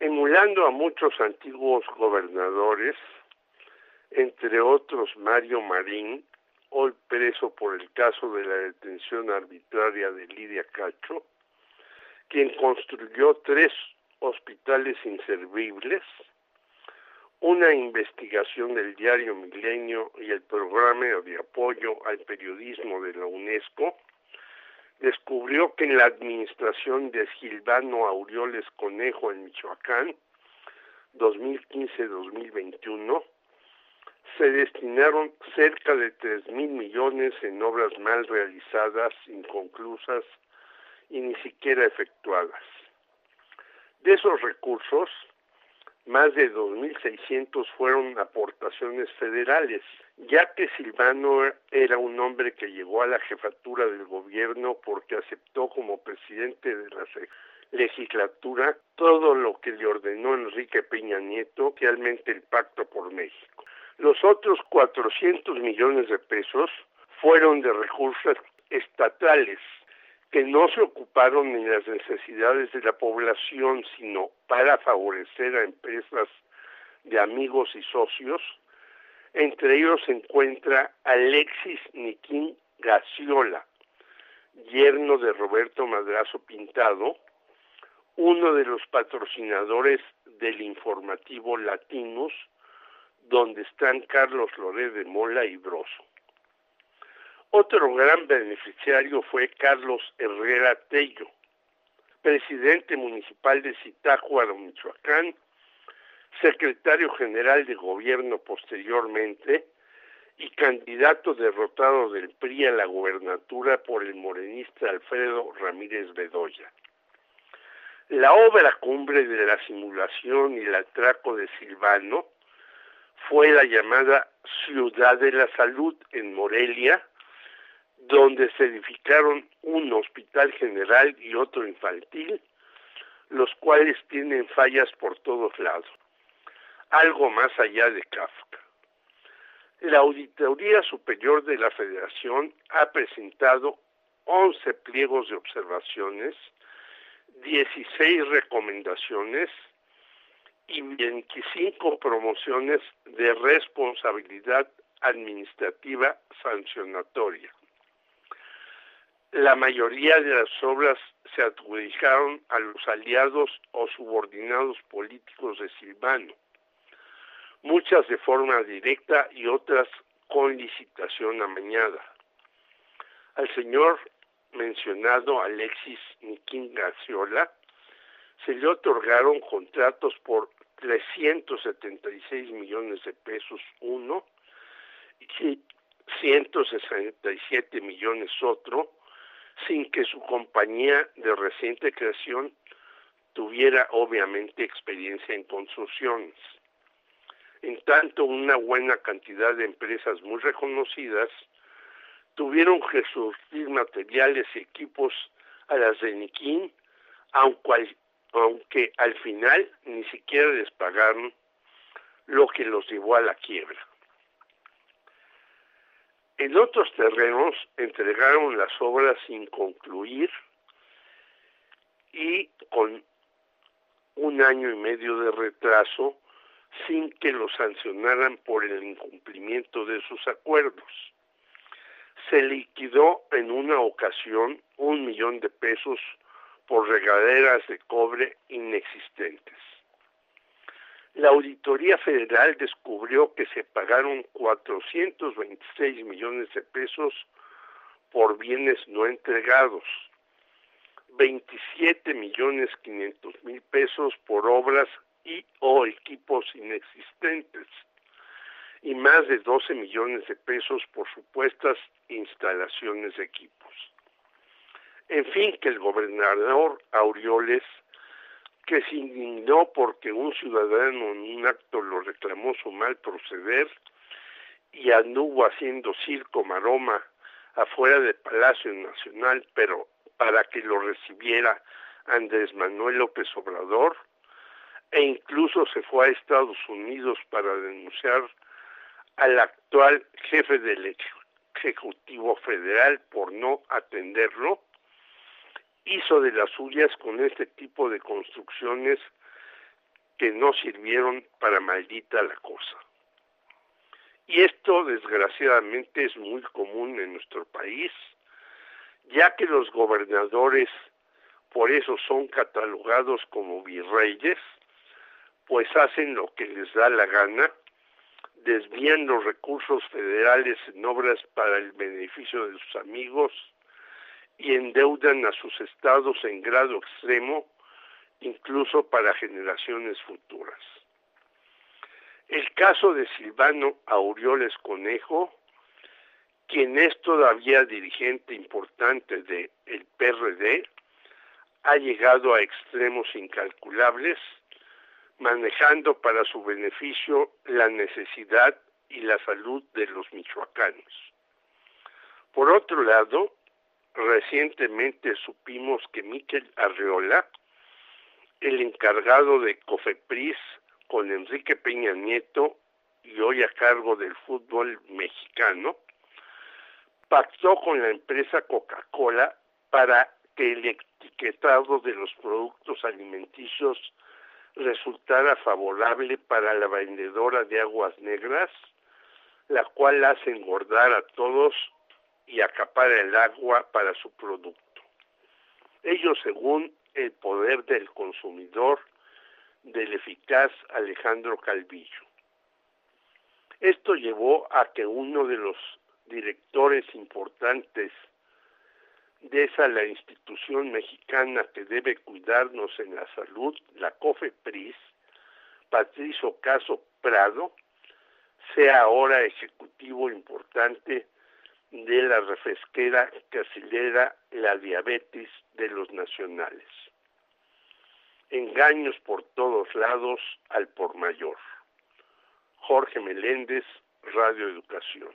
emulando a muchos antiguos gobernadores, entre otros Mario Marín, hoy preso por el caso de la detención arbitraria de Lidia Cacho, quien construyó tres hospitales inservibles, una investigación del diario Milenio y el programa de apoyo al periodismo de la UNESCO, descubrió que en la administración de Gilvano Aureoles Conejo en Michoacán, 2015-2021, se destinaron cerca de 3 mil millones en obras mal realizadas, inconclusas y ni siquiera efectuadas. De esos recursos, más de 2.600 fueron aportaciones federales, ya que Silvano era un hombre que llegó a la jefatura del gobierno porque aceptó como presidente de la legislatura todo lo que le ordenó Enrique Peña Nieto, realmente el Pacto por México. Los otros 400 millones de pesos fueron de recursos estatales que no se ocuparon ni las necesidades de la población, sino para favorecer a empresas de amigos y socios. Entre ellos se encuentra Alexis Niquín Gaciola, yerno de Roberto Madrazo Pintado, uno de los patrocinadores del informativo Latinos, donde están Carlos Loré de Mola y Broso. Otro gran beneficiario fue Carlos Herrera Tello, presidente municipal de Zitácuaro, Michoacán, secretario general de gobierno posteriormente y candidato derrotado del PRI a la gubernatura por el morenista Alfredo Ramírez Bedoya. La obra cumbre de la simulación y el atraco de Silvano fue la llamada Ciudad de la Salud en Morelia, donde se edificaron un hospital general y otro infantil, los cuales tienen fallas por todos lados, algo más allá de Kafka. La Auditoría Superior de la Federación ha presentado 11 pliegos de observaciones, 16 recomendaciones y 25 promociones de responsabilidad administrativa sancionatoria la mayoría de las obras se adjudicaron a los aliados o subordinados políticos de Silvano, muchas de forma directa y otras con licitación amañada. Al señor mencionado Alexis Niquín Gaciola se le otorgaron contratos por 376 millones de pesos uno y 167 millones otro, sin que su compañía de reciente creación tuviera obviamente experiencia en construcciones. En tanto, una buena cantidad de empresas muy reconocidas tuvieron que surtir materiales y equipos a las de Nikin, aunque, aunque al final ni siquiera les pagaron lo que los llevó a la quiebra. En otros terrenos entregaron las obras sin concluir y con un año y medio de retraso sin que lo sancionaran por el incumplimiento de sus acuerdos. Se liquidó en una ocasión un millón de pesos por regaderas de cobre inexistentes. La Auditoría Federal descubrió que se pagaron 426 millones de pesos por bienes no entregados, 27 millones 500 mil pesos por obras y o equipos inexistentes y más de 12 millones de pesos por supuestas instalaciones de equipos. En fin, que el gobernador Aureoles que se indignó porque un ciudadano en un acto lo reclamó su mal proceder y anduvo haciendo circo maroma afuera del Palacio Nacional, pero para que lo recibiera Andrés Manuel López Obrador, e incluso se fue a Estados Unidos para denunciar al actual jefe del Ejecutivo Federal por no atenderlo, hizo de las suyas con este tipo de construcciones que no sirvieron para maldita la cosa. Y esto desgraciadamente es muy común en nuestro país, ya que los gobernadores por eso son catalogados como virreyes, pues hacen lo que les da la gana, desvían los recursos federales en obras para el beneficio de sus amigos y endeudan a sus estados en grado extremo, incluso para generaciones futuras. El caso de Silvano Aureoles Conejo, quien es todavía dirigente importante del el PRD, ha llegado a extremos incalculables, manejando para su beneficio la necesidad y la salud de los michoacanos. Por otro lado, recientemente supimos que Miquel Arreola, el encargado de Cofepris con Enrique Peña Nieto y hoy a cargo del fútbol mexicano, pactó con la empresa Coca-Cola para que el etiquetado de los productos alimenticios resultara favorable para la vendedora de aguas negras, la cual hace engordar a todos y acapara el agua para su producto. Ello según el poder del consumidor del eficaz Alejandro Calvillo. Esto llevó a que uno de los directores importantes de esa la institución mexicana que debe cuidarnos en la salud, la COFEPRIS, Patricio Caso Prado, sea ahora ejecutivo importante de la refresquera que acelera la diabetes de los nacionales. Engaños por todos lados al por mayor. Jorge Meléndez, Radio Educación.